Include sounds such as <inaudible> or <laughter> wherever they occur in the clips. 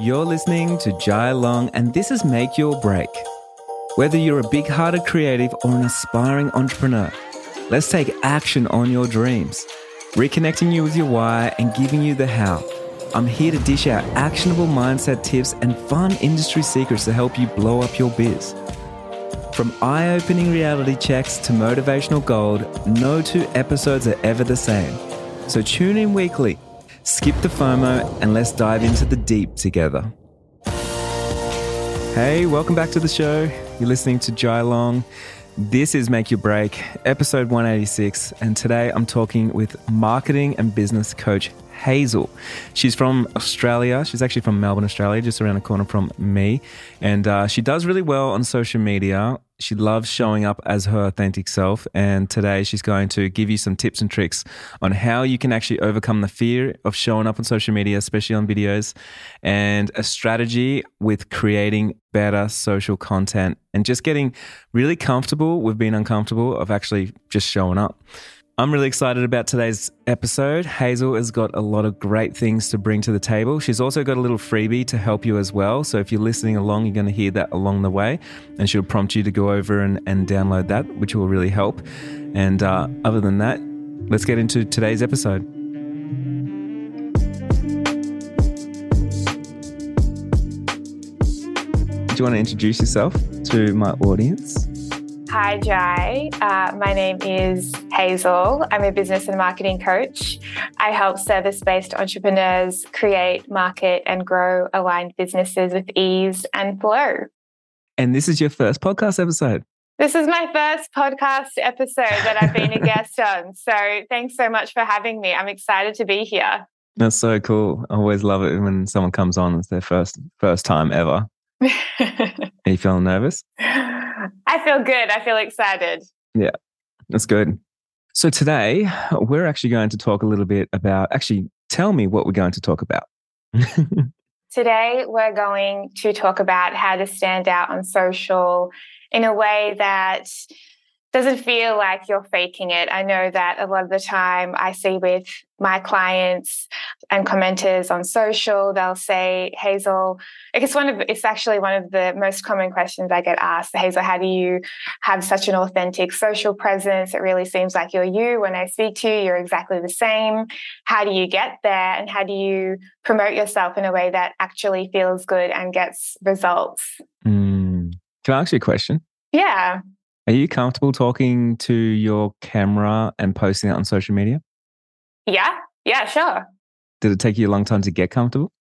You're listening to Jai Long, and this is Make Your Break. Whether you're a big hearted creative or an aspiring entrepreneur, let's take action on your dreams, reconnecting you with your why and giving you the how. I'm here to dish out actionable mindset tips and fun industry secrets to help you blow up your biz. From eye opening reality checks to motivational gold, no two episodes are ever the same. So tune in weekly, skip the FOMO, and let's dive into the deep together. Hey, welcome back to the show. You're listening to Jai Long. This is Make Your Break, episode 186, and today I'm talking with marketing and business coach Hazel. She's from Australia. She's actually from Melbourne, Australia, just around the corner from me. And uh, she does really well on social media. She loves showing up as her authentic self. And today she's going to give you some tips and tricks on how you can actually overcome the fear of showing up on social media, especially on videos, and a strategy with creating better social content and just getting really comfortable with being uncomfortable of actually just showing up. I'm really excited about today's episode. Hazel has got a lot of great things to bring to the table. She's also got a little freebie to help you as well. So if you're listening along, you're going to hear that along the way. And she'll prompt you to go over and, and download that, which will really help. And uh, other than that, let's get into today's episode. Do you want to introduce yourself to my audience? Hi, Jai. Uh, my name is Hazel. I'm a business and marketing coach. I help service based entrepreneurs create, market, and grow aligned businesses with ease and flow. And this is your first podcast episode. This is my first podcast episode that I've been a <laughs> guest on. So thanks so much for having me. I'm excited to be here. That's so cool. I always love it when someone comes on. It's their first first time ever. <laughs> Are you feeling nervous? <laughs> I feel good. I feel excited. Yeah, that's good. So today we're actually going to talk a little bit about, actually, tell me what we're going to talk about. <laughs> today we're going to talk about how to stand out on social in a way that doesn't feel like you're faking it. I know that a lot of the time I see with my clients and commenters on social, they'll say, Hazel, it's one of it's actually one of the most common questions I get asked. Hazel, how do you have such an authentic social presence? It really seems like you're you. When I speak to you, you're exactly the same. How do you get there? And how do you promote yourself in a way that actually feels good and gets results? Mm. Can I ask you a question? Yeah. Are you comfortable talking to your camera and posting it on social media? Yeah, yeah, sure. Did it take you a long time to get comfortable?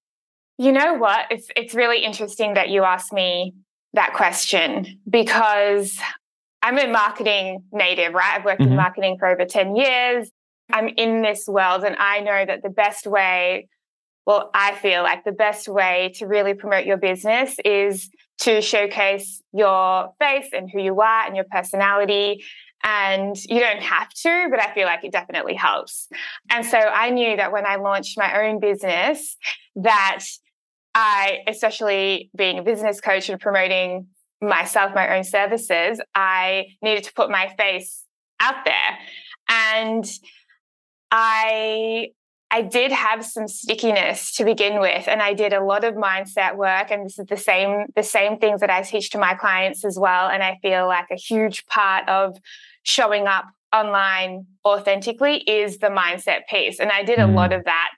You know what? It's it's really interesting that you asked me that question because I'm a marketing native, right? I've worked mm-hmm. in marketing for over 10 years. I'm in this world and I know that the best way well, I feel like the best way to really promote your business is to showcase your face and who you are and your personality. And you don't have to, but I feel like it definitely helps. And so I knew that when I launched my own business, that I, especially being a business coach and promoting myself, my own services, I needed to put my face out there. And I I did have some stickiness to begin with, and I did a lot of mindset work. And this is the same the same things that I teach to my clients as well. And I feel like a huge part of showing up online authentically is the mindset piece. And I did a mm. lot of that,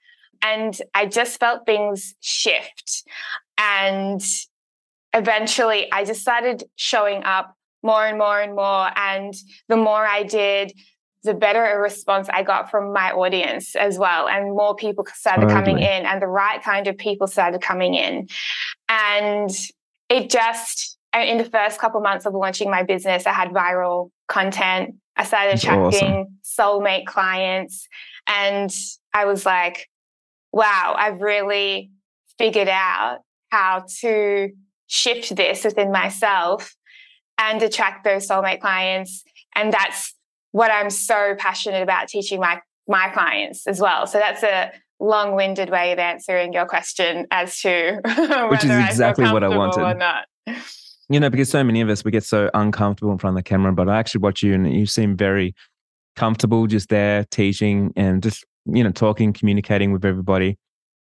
and I just felt things shift. And eventually, I just started showing up more and more and more. And the more I did, the better a response I got from my audience as well. And more people started totally. coming in, and the right kind of people started coming in. And it just, uh, in the first couple months of launching my business, I had viral content. I started That's attracting awesome. soulmate clients. And I was like, wow, I've really figured out how to shift this within myself and attract those soulmate clients. And that's what I'm so passionate about teaching my my clients as well. So that's a long-winded way of answering your question as to <laughs> which is exactly I what I wanted. Or not. You know, because so many of us we get so uncomfortable in front of the camera, but I actually watch you and you seem very comfortable just there teaching and just you know talking, communicating with everybody.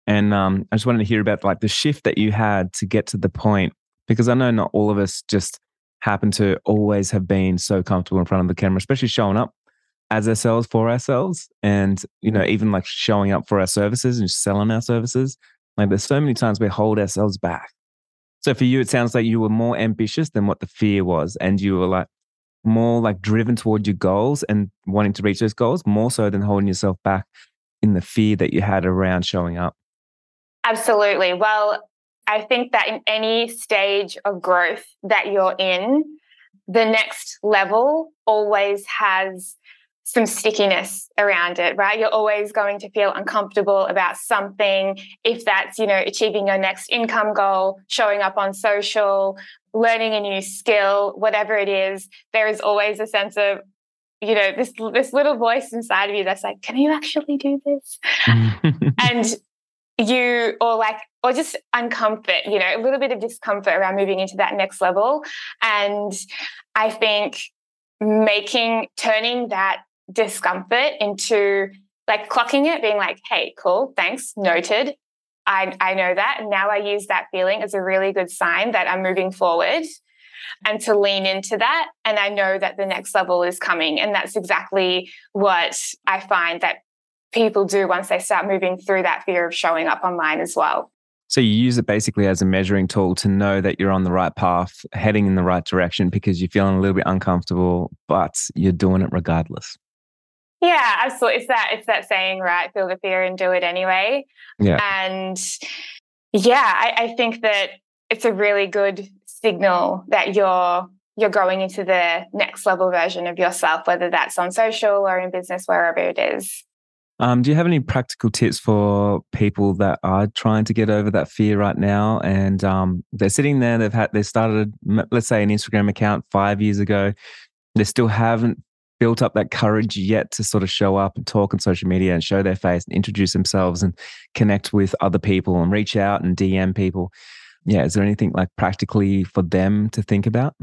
And um, I just wanted to hear about like the shift that you had to get to the point, because I know not all of us just happen to always have been so comfortable in front of the camera, especially showing up as ourselves for ourselves and you know even like showing up for our services and selling our services. Like there's so many times we hold ourselves back. So for you it sounds like you were more ambitious than what the fear was and you were like more like driven toward your goals and wanting to reach those goals more so than holding yourself back in the fear that you had around showing up. Absolutely. Well i think that in any stage of growth that you're in the next level always has some stickiness around it, right? You're always going to feel uncomfortable about something. If that's, you know, achieving your next income goal, showing up on social, learning a new skill, whatever it is, there is always a sense of, you know, this this little voice inside of you that's like, can you actually do this? Mm. <laughs> and you or like or just uncomfort, you know, a little bit of discomfort around moving into that next level. And I think making turning that discomfort into like clocking it, being like, hey, cool, thanks, noted. I, I know that. And now I use that feeling as a really good sign that I'm moving forward and to lean into that. And I know that the next level is coming. And that's exactly what I find that people do once they start moving through that fear of showing up online as well. So you use it basically as a measuring tool to know that you're on the right path, heading in the right direction because you're feeling a little bit uncomfortable, but you're doing it regardless. Yeah, absolutely. It's that it's that saying, right? Feel the fear and do it anyway. Yeah. And yeah, I, I think that it's a really good signal that you're you're growing into the next level version of yourself, whether that's on social or in business, wherever it is. Um, do you have any practical tips for people that are trying to get over that fear right now? And um, they're sitting there, they've had, they started, let's say, an Instagram account five years ago. They still haven't built up that courage yet to sort of show up and talk on social media and show their face and introduce themselves and connect with other people and reach out and DM people. Yeah, is there anything like practically for them to think about?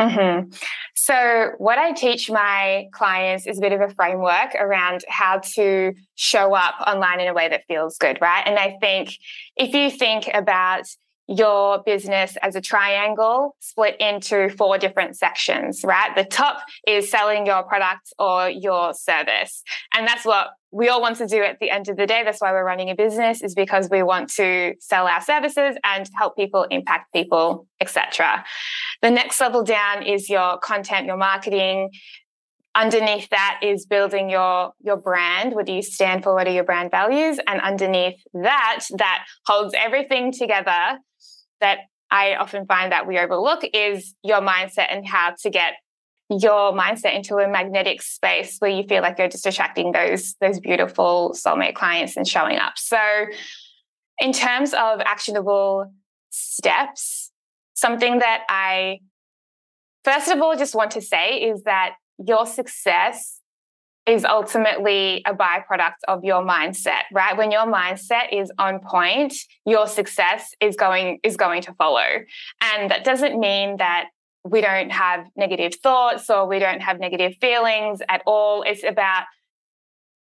Mm-hmm. So, what I teach my clients is a bit of a framework around how to show up online in a way that feels good, right? And I think if you think about your business as a triangle split into four different sections, right? The top is selling your product or your service. And that's what we all want to do at the end of the day. That's why we're running a business is because we want to sell our services and help people, impact people, etc. The next level down is your content, your marketing, underneath that is building your your brand. What do you stand for? What are your brand values? And underneath that that holds everything together that I often find that we overlook is your mindset and how to get your mindset into a magnetic space where you feel like you're just attracting those those beautiful soulmate clients and showing up. So in terms of actionable steps, something that I first of all just want to say is that your success is ultimately a byproduct of your mindset right? When your mindset is on point your success is going is going to follow. And that doesn't mean that we don't have negative thoughts or we don't have negative feelings at all. It's about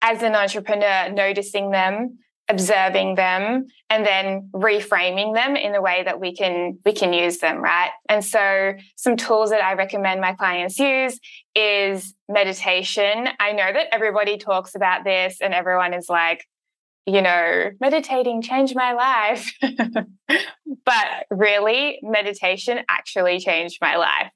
as an entrepreneur noticing them observing them and then reframing them in the way that we can we can use them right? And so some tools that i recommend my clients use is meditation. I know that everybody talks about this and everyone is like you know meditating changed my life. <laughs> But really meditation actually changed my life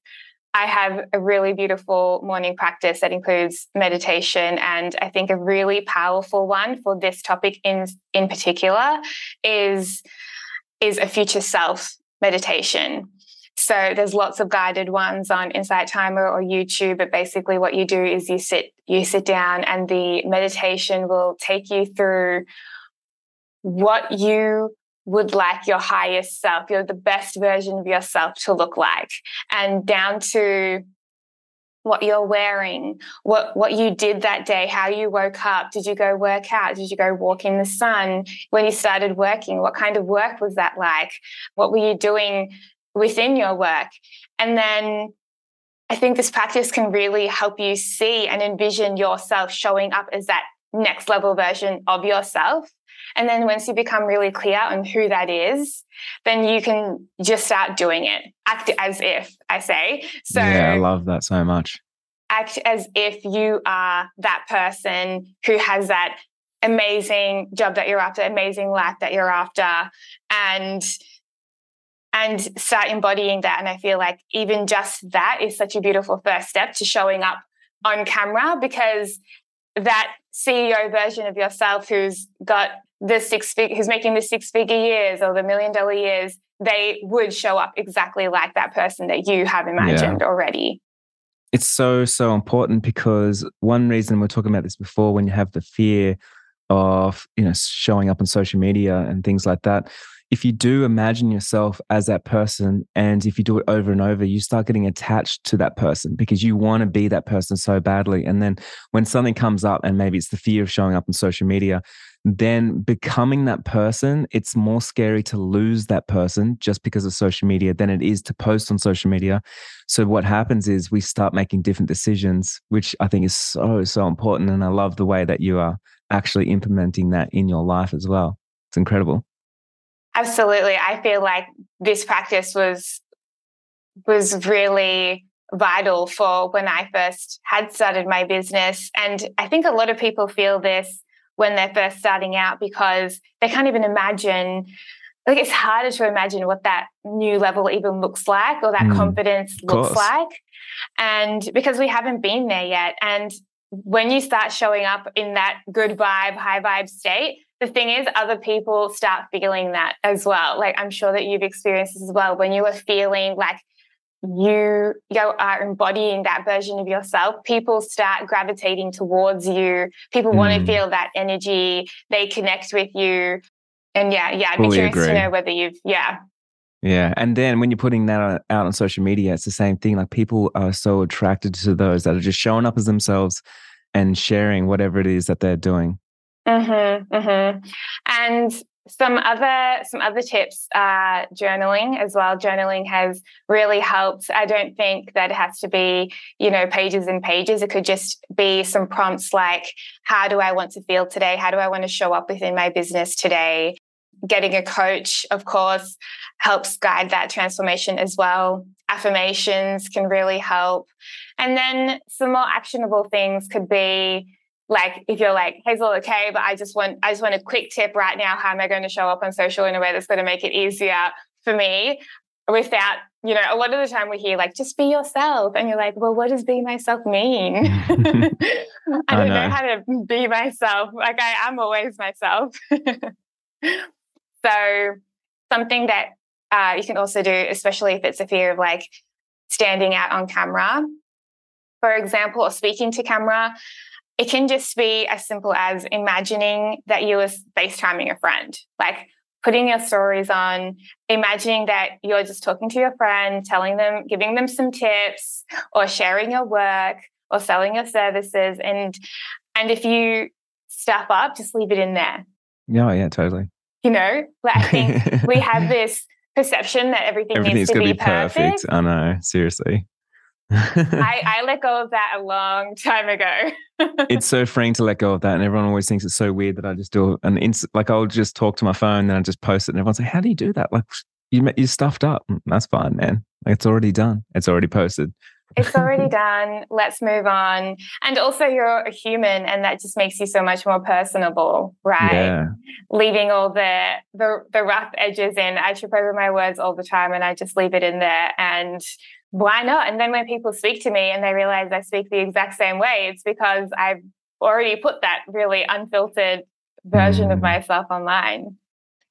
I have a really beautiful morning practice that includes meditation. And I think a really powerful one for this topic in, in particular is, is a future self meditation. So there's lots of guided ones on Insight Timer or YouTube, but basically what you do is you sit you sit down and the meditation will take you through what you would like your highest self, you're the best version of yourself to look like, and down to what you're wearing, what what you did that day, how you woke up, did you go work out, did you go walk in the sun? When you started working, what kind of work was that like, what were you doing within your work, and then I think this practice can really help you see and envision yourself showing up as that next level version of yourself And then once you become really clear on who that is, then you can just start doing it. Act as if, I say. So Yeah, I love that so much. Act as if you are that person who has that amazing job that you're after, amazing life that you're after. And and start embodying that. And I feel like even just that is such a beautiful first step to showing up on camera because that CEO version of yourself who's got the six fig- who's making the six figure years or the million dollar years, they would show up exactly like that person that you have imagined yeah. already. It's so, so important because one reason we're talking about this before, when you have the fear of, you know, showing up on social media and things like that, if you do imagine yourself as that person and if you do it over and over you start getting attached to that person because you want to be that person so badly. And then when something comes up and maybe it's the fear of showing up on social media then becoming that person it's more scary to lose that person just because of social media than it is to post on social media. So what happens is we start making different decisions which i think is so so important and i love the way that you are actually implementing that in your life as well. It's incredible Absolutely. I feel like this practice was was really vital for when I first had started my business. And I think a lot of people feel this when they're first starting out because they can't even imagine like it's harder to imagine what that new level even looks like or that mm, confidence looks like. And because we haven't been there yet. And when you start showing up in that good vibe, high vibe state, the thing is, other people start feeling that as well. Like I'm sure that you've experienced this as well. When you are feeling like you, you are embodying that version of yourself, people start gravitating towards you. People mm. want to feel that energy. They connect with you. And yeah, yeah, I'd be curious agree. to know whether you've, yeah. Yeah. And then when you're putting that out on social media, it's the same thing. Like people are so attracted to those that are just showing up as themselves and sharing whatever it is that they're doing. Mm-hmm. And some other some other tips are journaling as well. Journaling has really helped. I don't think that it has to be, you know, pages and pages. It could just be some prompts like, how do I want to feel today? How do I want to show up within my business today? Getting a coach, of course, helps guide that transformation as well. Affirmations can really help. And then some more actionable things could be like if you're like hazel okay but i just want i just want a quick tip right now. How am i going to show up on social in a way that's going to make it easier for me? Without you know a lot of the time we hear like just be yourself. And you're like well what does be myself mean? <laughs> <laughs> I don't I know. know how to be myself. Like i am always myself. <laughs> So something that uh, you can also do especially if it's a fear of like standing out on camera for example or speaking to camera it can just be as simple as imagining that you are FaceTiming a friend, like putting your stories on, imagining that you're just talking to your friend, telling them, giving them some tips, or sharing your work or selling your services. And and if you stuff up, just leave it in there. Yeah, yeah, totally. You know, like I think we have <laughs> this perception that everything needs to be, be perfect. perfect. I know, seriously. I, <laughs> I let go of that a long time ago. <laughs> it's so freeing to let go of that. And everyone always thinks it's so weird that I just do an instant, like I'll just talk to my phone and I just post it. And everyone's like, how do you do that? Like you, you stuffed up. Mm, that's fine, man. Like, it's already done. It's already posted. it's already <laughs> done. Let's move on. And also, you're a human, and that just makes you so much more personable, right? Yeah. Leaving all the, the the rough edges in. I trip over my words all the time, and I just leave it in there. And why not? And then when people speak to me and they realize I speak the exact same way, it's because I've already put that really unfiltered version mm. of myself online.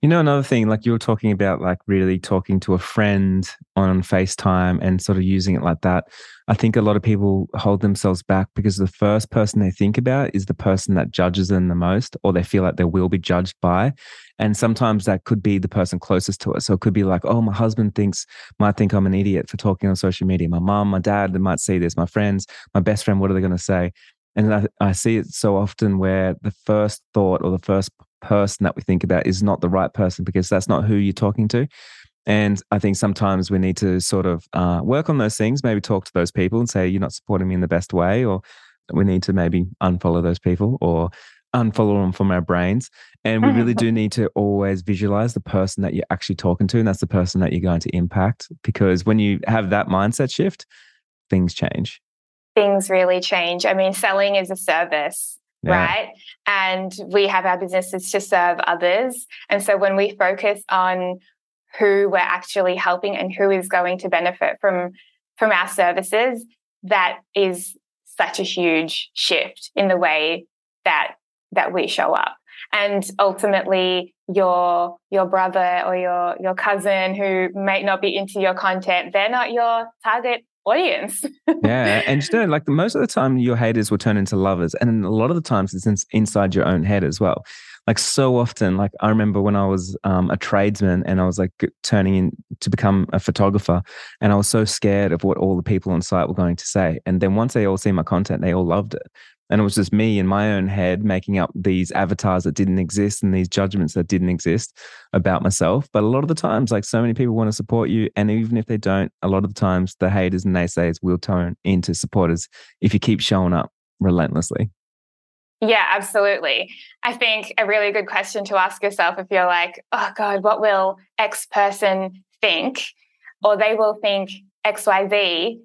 You know, another thing, like you were talking about, like really talking to a friend on FaceTime and sort of using it like that. I think a lot of people hold themselves back because the first person they think about is the person that judges them the most, or they feel like they will be judged by. And sometimes that could be the person closest to us. So it could be like, oh, my husband thinks, might think I'm an idiot for talking on social media. My mom, my dad, they might see this. My friends, my best friend, what are they going to say? And I, I see it so often where the first thought or the first person that we think about is not the right person because that's not who you're talking to. And I think sometimes we need to sort of uh, work on those things, maybe talk to those people and say, you're not supporting me in the best way, or we need to maybe unfollow those people or unfollow them from our brains. And we really do need to always visualize the person that you're actually talking to. And that's the person that you're going to impact. Because when you have that mindset shift, things change. Things really change. I mean, selling is a service. Yeah. Right. And we have our businesses to serve others. And so when we focus on who we're actually helping and who is going to benefit from from our services, that is such a huge shift in the way that that we show up. And ultimately your your brother or your your cousin who may not be into your content they're not your target audience. <laughs> Yeah and you know like most of the time your haters will turn into lovers and a lot of the times it's in, inside your own head as well like so often like i remember when i was um, a tradesman and i was like turning in to become a photographer and i was so scared of what all the people on site were going to say and then once they all see my content they all loved it and it was just me in my own head making up these avatars that didn't exist and these judgments that didn't exist about myself. But a lot of the times, like so many people want to support you. And even if they don't, a lot of the times the haters and naysayers will turn into supporters if you keep showing up relentlessly. Yeah, absolutely. I think a really good question to ask yourself if you're like, oh God, what will X person think? Or they will think XYZ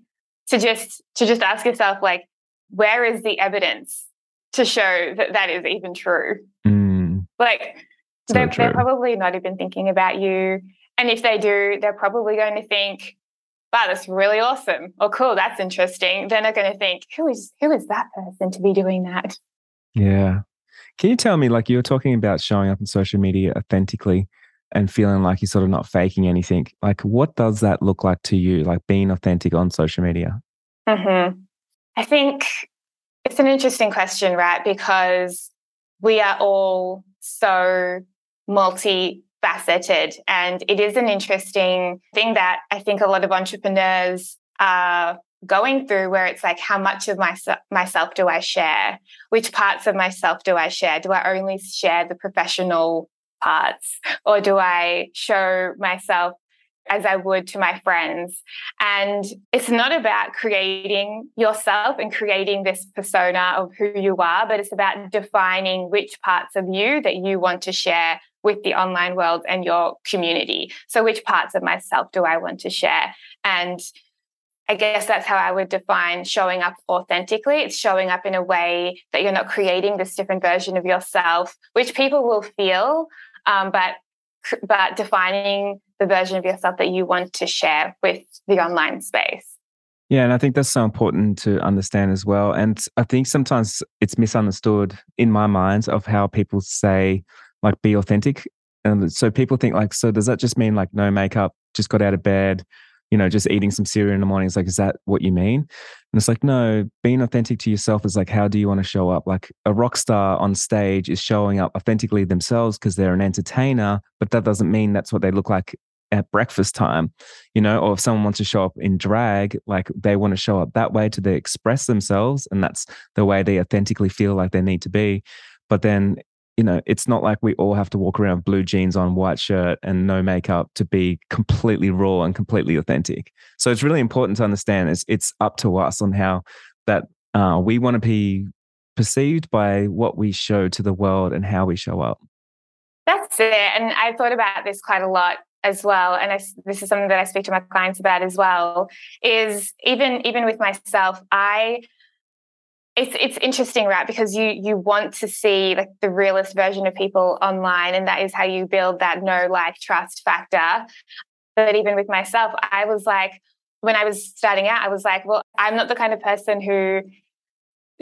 to just to just ask yourself like where is the evidence to show that that is even true? Mm. Like, so they're, they're probably not even thinking about you. And if they do, they're probably going to think, wow, that's really awesome. Or cool, that's interesting. Then they're not going to think, who is who is that person to be doing that? Yeah. Can you tell me, like you were talking about showing up on social media authentically and feeling like you're sort of not faking anything? Like, what does that look like to you, like being authentic on social media? Mm-hmm. I think it's an interesting question, right? Because we are all so multifaceted. And it is an interesting thing that I think a lot of entrepreneurs are going through where it's like, how much of my, myself do I share? Which parts of myself do I share? Do I only share the professional parts? Or do I show myself as I would to my friends. And it's not about creating yourself and creating this persona of who you are, but it's about defining which parts of you that you want to share with the online world and your community. So, which parts of myself do I want to share? And I guess that's how I would define showing up authentically. It's showing up in a way that you're not creating this different version of yourself, which people will feel, um, but but defining the version of yourself that you want to share with the online space. Yeah, and I think that's so important to understand as well. And I think sometimes it's misunderstood in my mind of how people say, like, be authentic. And so people think, like, so does that just mean like no makeup, just got out of bed, you know, just eating some cereal in the morning. It's like, is that what you mean? And it's like, no, being authentic to yourself is like, how do you want to show up? Like a rock star on stage is showing up authentically themselves because they're an entertainer, but that doesn't mean that's what they look like at breakfast time, you know, or if someone wants to show up in drag, like they want to show up that way to they express themselves. And that's the way they authentically feel like they need to be. But then you know, it's not like we all have to walk around blue jeans on, white shirt, and no makeup to be completely raw and completely authentic. So it's really important to understand it's it's up to us on how that uh, we want to be perceived by what we show to the world and how we show up. That's it. And I've thought about this quite a lot as well and I, this is something that i speak to my clients about as well is even even with myself i it's it's interesting, right? Because you you want to see like the realist version of people online, and that is how you build that know like, trust factor. But even with myself, I was like, when I was starting out, I was like, well, I'm not the kind of person who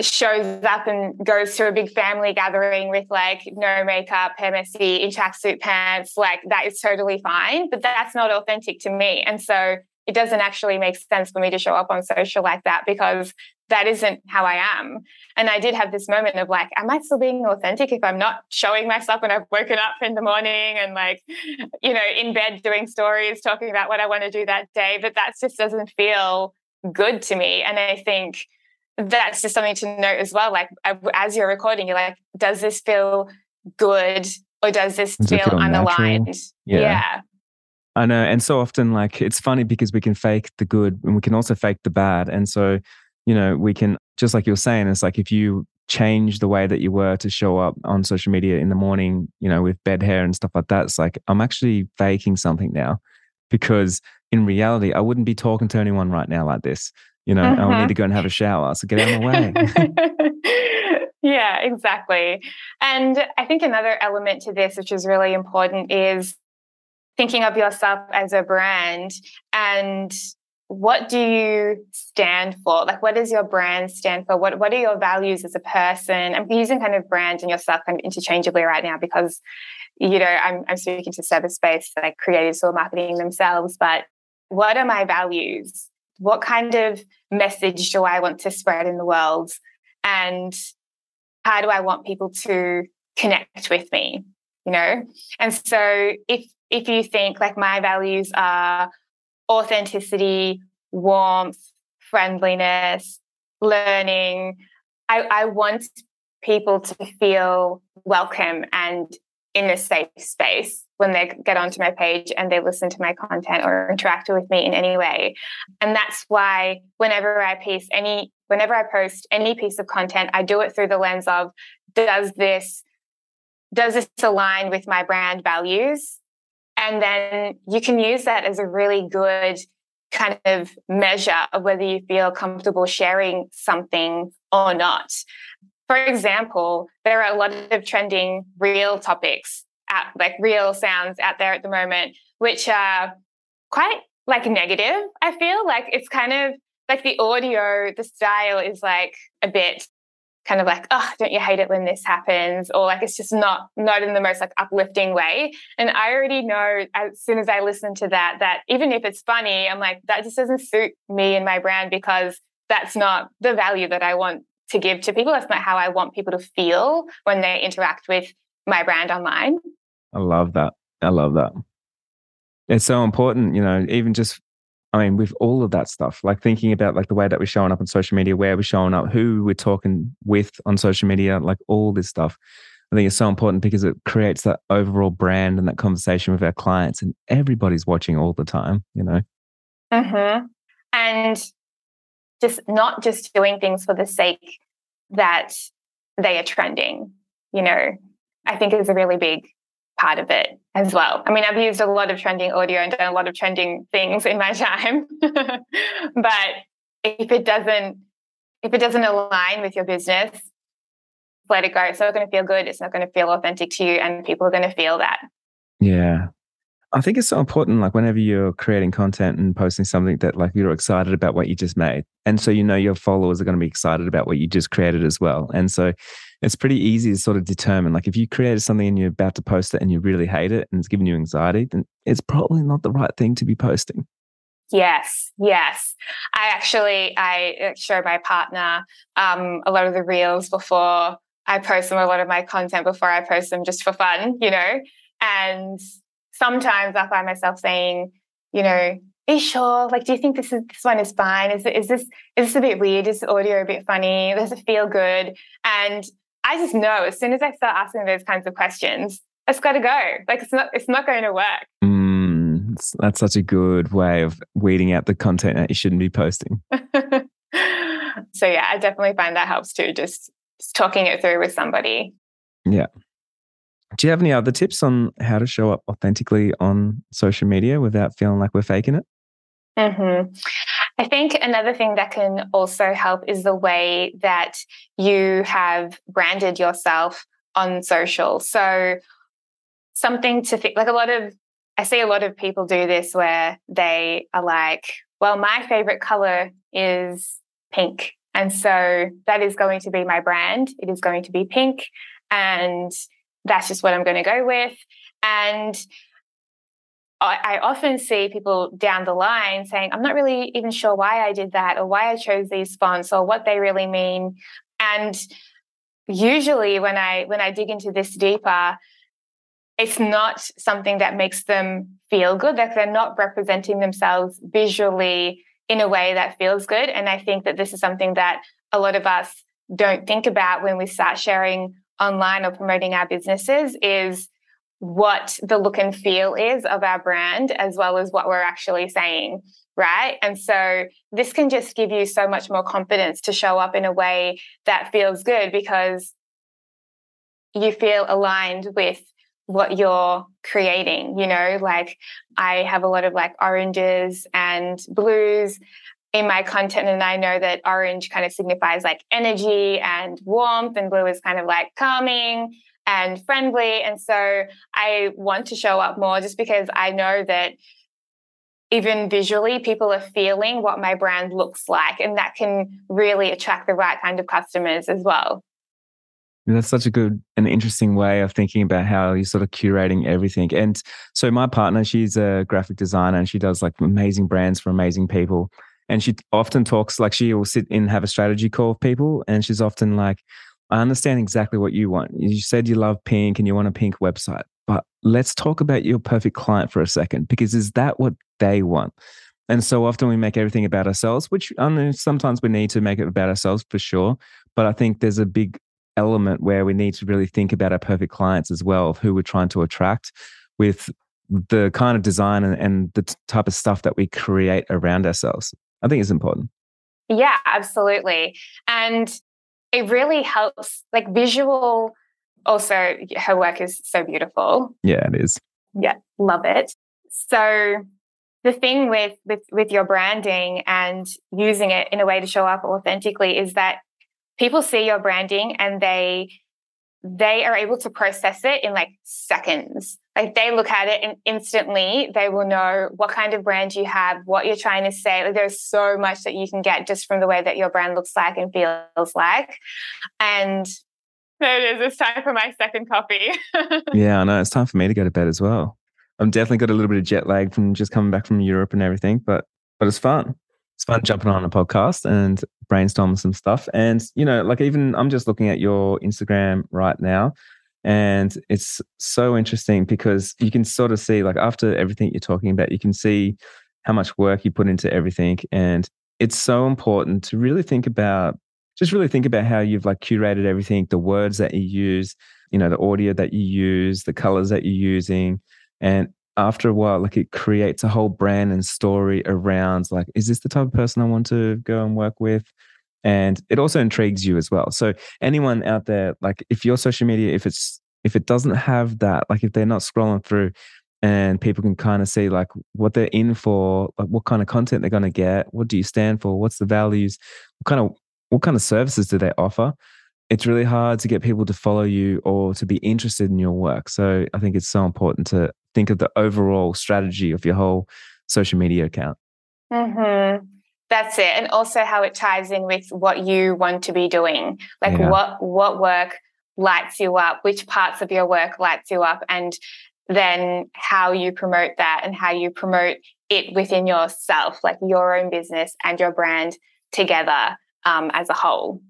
shows up and goes to a big family gathering with like no makeup, hair messy, in tracksuit pants. Like that is totally fine, but that's not authentic to me. And so it doesn't actually make sense for me to show up on social like that because that isn't how I am. And I did have this moment of like, am I still being authentic if I'm not showing myself when I've woken up in the morning and like, you know, in bed doing stories, talking about what I want to do that day? But that just doesn't feel good to me. And I think that's just something to note as well. Like, as you're recording, you're like, does this feel good or does this does feel, feel unaligned? Yeah. yeah. I know. And so often, like, it's funny because we can fake the good and we can also fake the bad. And so, you know, we can, just like you're saying, it's like if you change the way that you were to show up on social media in the morning, you know, with bed hair and stuff like that. It's like, I'm actually faking something now because in reality, I wouldn't be talking to anyone right now like this. You know, uh-huh. I need to go and have a shower. So get out of my way. <laughs> <laughs> yeah, exactly. And I think another element to this, which is really important, is thinking of yourself as a brand and what do you stand for? Like, what does your brand stand for? What What are your values as a person? I'm using kind of brand and yourself kind of interchangeably right now because, you know, I'm I'm speaking to service based like creatives are marketing themselves. But what are my values? What kind of message do I want to spread in the world? And how do I want people to connect with me? You know, and so if if you think like my values are authenticity, warmth, friendliness, learning. I, I want people to feel welcome and in a safe space when they get onto my page and they listen to my content or interact with me in any way. And that's why whenever I piece any whenever I post any piece of content, I do it through the lens of does this does this align with my brand values? And then you can use that as a really good kind of measure of whether you feel comfortable sharing something or not. For example, there are a lot of trending real topics, like real sounds out there at the moment, which are quite like negative. I feel like it's kind of like the audio, the style is like a bit kind of like, oh, don't you hate it when this happens? Or like it's just not not in the most like uplifting way. And I already know as soon as I listen to that, that even if it's funny, I'm like, that just doesn't suit me and my brand because that's not the value that I want to give to people. That's not how I want people to feel when they interact with my brand online. I love that. I love that. It's so important, you know, even just I mean, with all of that stuff, like thinking about like the way that we're showing up on social media, where we're showing up, who we're talking with on social media, like all this stuff. I think it's so important because it creates that overall brand and that conversation with our clients, and everybody's watching all the time, you know. Mm-hmm. And just not just doing things for the sake that they are trending, you know, I think is a really big part of it as well. I mean, I've used a lot of trending audio and done a lot of trending things in my <laughs> time. but if it doesn't if it doesn't align with your business, let it go. It's not going to feel good. It's not going to feel authentic to you and people are going to feel that. Yeah. I think it's so important, like whenever you're creating content and posting something that like you're excited about what you just made. And so you know your followers are going to be excited about what you just created as well. And so it's pretty easy to sort of determine like if you created something and you're about to post it and you really hate it and it's giving you anxiety, then it's probably not the right thing to be posting. Yes, yes. I actually I uh, show my partner um, a lot of the reels before I post them, a lot of my content before I post them just for fun, you know. And sometimes I find myself saying, you know, are you sure? Like, do you think this is this one is fine? Is is this is this a bit weird? Is the audio a bit funny? Does it feel good? And I just know as soon as I start asking those kinds of questions, it's got to go. Like it's not it's not going to work. Mm, that's such a good way of weeding out the content that you shouldn't be posting. <laughs> so yeah, I definitely find that helps too. Just, just talking it through with somebody. Yeah. Do you have any other tips on how to show up authentically on social media without feeling like we're faking it? Mm-hmm. I think another thing that can also help is the way that you have branded yourself on social. So, something to think like a lot of, I see a lot of people do this where they are like, well, my favorite color is pink. And so that is going to be my brand. It is going to be pink. And that's just what I'm going to go with. And I, often see people down the line saying, I'm not really even sure why I did that or why I chose these fonts or what they really mean. And usually when I when I dig into this deeper, it's not something that makes them feel good. Like they're not representing themselves visually in a way that feels good. And I think that this is something that a lot of us don't think about when we start sharing online or promoting our businesses is what the look and feel is of our brand as well as what we're actually saying right? And so this can just give you so much more confidence to show up in a way that feels good because you feel aligned with what you're creating you know? Like i have a lot of like oranges and blues in my content and i know that orange kind of signifies like energy and warmth and blue is kind of like calming and friendly and so i want to show up more just because i know that even visually people are feeling what my brand looks like and that can really attract the right kind of customers as well that's such a good and interesting way of thinking about how you're sort of curating everything. And so my partner, she's a graphic designer and she does like amazing brands for amazing people. And she often talks like she will sit in and have a strategy call with people. And she's often like, I understand exactly what you want. You said you love pink and you want a pink website, but let's talk about your perfect client for a second, because is that what they want? And so often we make everything about ourselves, which I know sometimes we need to make it about ourselves for sure. But I think there's a big element where we need to really think about our perfect clients as well, of who we're trying to attract with the kind of design and, and the type of stuff that we create around ourselves. I think it's important. Yeah, absolutely. And it really helps, like visual. Also, her work is so beautiful. Yeah, it is. Yeah, love it. So the thing with with with your branding and using it in a way to show up authentically is that people see your branding and they they are able to process it in like seconds. Like they look at it and instantly they will know what kind of brand you have, what you're trying to say. Like there's so much that you can get just from the way that your brand looks like and feels like. And there it is. It's time for my second coffee. <laughs> yeah, I know. It's time for me to go to bed as well. I've definitely got a little bit of jet lag from just coming back from Europe and everything, but but it's fun it's fun jumping on a podcast and brainstorming some stuff. And, you know, like even I'm just looking at your Instagram right now. And it's so interesting because you can sort of see, like, after everything you're talking about, you can see how much work you put into everything. And it's so important to really think about, just really think about how you've like curated everything, the words that you use, you know, the audio that you use, the colors that you're using. And after a while, like it creates a whole brand and story around like, is this the type of person I want to go and work with? And it also intrigues you as well. So anyone out there, like if your social media, if it's if it doesn't have that, like if they're not scrolling through and people can kind of see like what they're in for, like what kind of content they're going to get, what do you stand for, what's the values, what kind of what kind of services do they offer? It's really hard to get people to follow you or to be interested in your work. So I think it's so important to think of the overall strategy of your whole social media account. Mm-hmm. That's it. And also how it ties in with what you want to be doing. Like yeah. what what work lights you up, which parts of your work lights you up, and then how you promote that and how you promote it within yourself, like your own business and your brand together um, as a whole.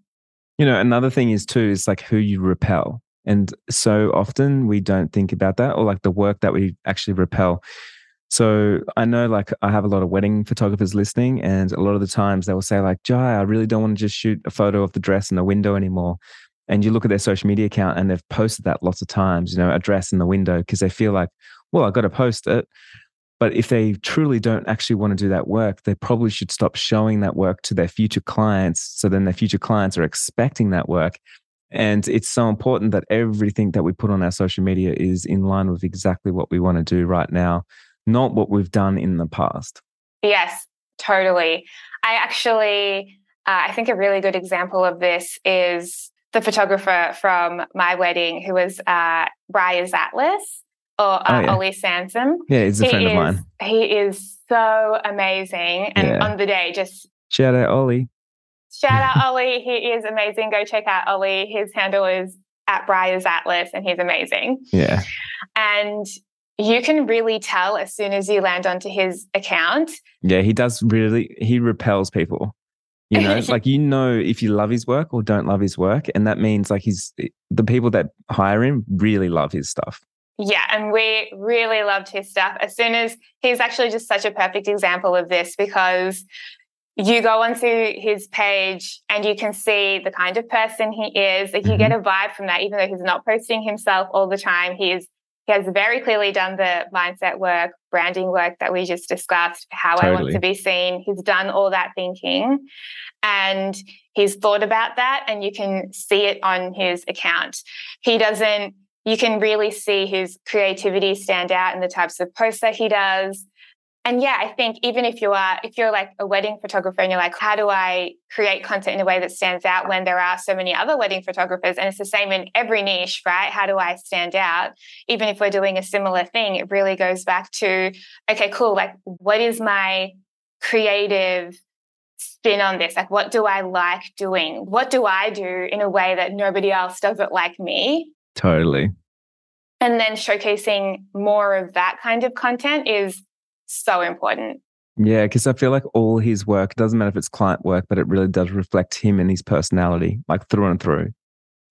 You know, another thing is too is like who you repel. And so often we don't think about that or like the work that we actually repel. So I know like I have a lot of wedding photographers listening, and a lot of the times they will say, like, Jai, I really don't want to just shoot a photo of the dress in the window anymore. And you look at their social media account and they've posted that lots of times, you know, a dress in the window because they feel like, well, I got to post it. But if they truly don't actually want to do that work, they probably should stop showing that work to their future clients. So then their future clients are expecting that work and it's so important that everything that we put on our social media is in line with exactly what we want to do right now, not what we've done in the past. Yes, totally. I actually, uh, I think a really good example of this is the photographer from my wedding who was uh, Briars Atlas or uh, oh, yeah. Ollie Sansom. Yeah, he's a he friend is, of mine. He is so amazing. And yeah. on the day, just shout out Ollie. Shout out <laughs> Ollie. He is amazing. Go check out Ollie. His handle is at Briars Atlas and he's amazing. Yeah. And you can really tell as soon as you land onto his account. Yeah, he does really, he repels people. You know, <laughs> like you know if you love his work or don't love his work. And that means like he's the people that hire him really love his stuff. Yeah, and we really loved his stuff. As soon as he's actually just such a perfect example of this because you go onto his page and you can see the kind of person he is. Like you mm-hmm. get a vibe from that, even though he's not posting himself all the time. He's He has very clearly done the mindset work, branding work that we just discussed, how totally. I want to be seen. He's done all that thinking and he's thought about that, and you can see it on his account. He doesn't, you can really see his creativity stand out in the types of posts that he does and yeah, I think even if you are, if you're like a wedding photographer and you're like, how do I create content in a way that stands out when there are so many other wedding photographers? And it's the same in every niche, right? How do I stand out? Even if we're doing a similar thing, it really goes back to, okay, cool. Like, what is my creative spin on this? Like, what do I like doing? What do I do in a way that nobody else does it like me? Totally. And then showcasing more of that kind of content is so important. Yeah, because I feel like all his work doesn't matter if it's client work, but it really does reflect him and his personality, like through and through.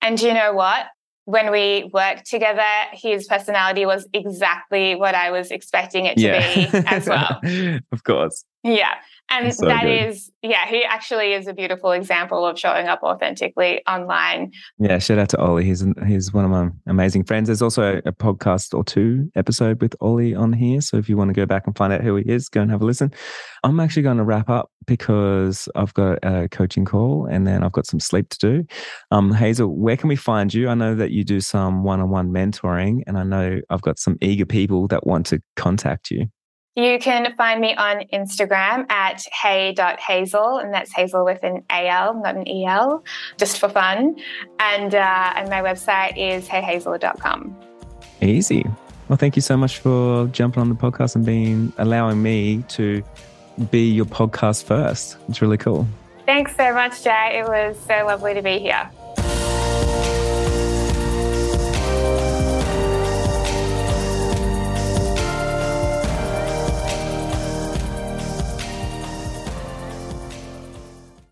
And you know what? When we worked together, his personality was exactly what I was expecting it to yeah. be as well. <laughs> of course. Yeah. And so that good. is, yeah, he actually is a beautiful example of showing up authentically online. Yeah, shout out to Ollie. He's he's one of my amazing friends. There's also a podcast or two episode with Ollie on here. So if you want to go back and find out who he is, go and have a listen. I'm actually going to wrap up because I've got a coaching call and then I've got some sleep to do. Um, Hazel, where can we find you? I know that you do some one-on-one mentoring, and I know I've got some eager people that want to contact you. You can find me on Instagram at hey.hazel, and that's hazel with an AL, not an EL, just for fun. And, uh, and my website is heyhazel.com. Easy. Well, thank you so much for jumping on the podcast and being allowing me to be your podcast first. It's really cool. Thanks so much, Jay. It was so lovely to be here.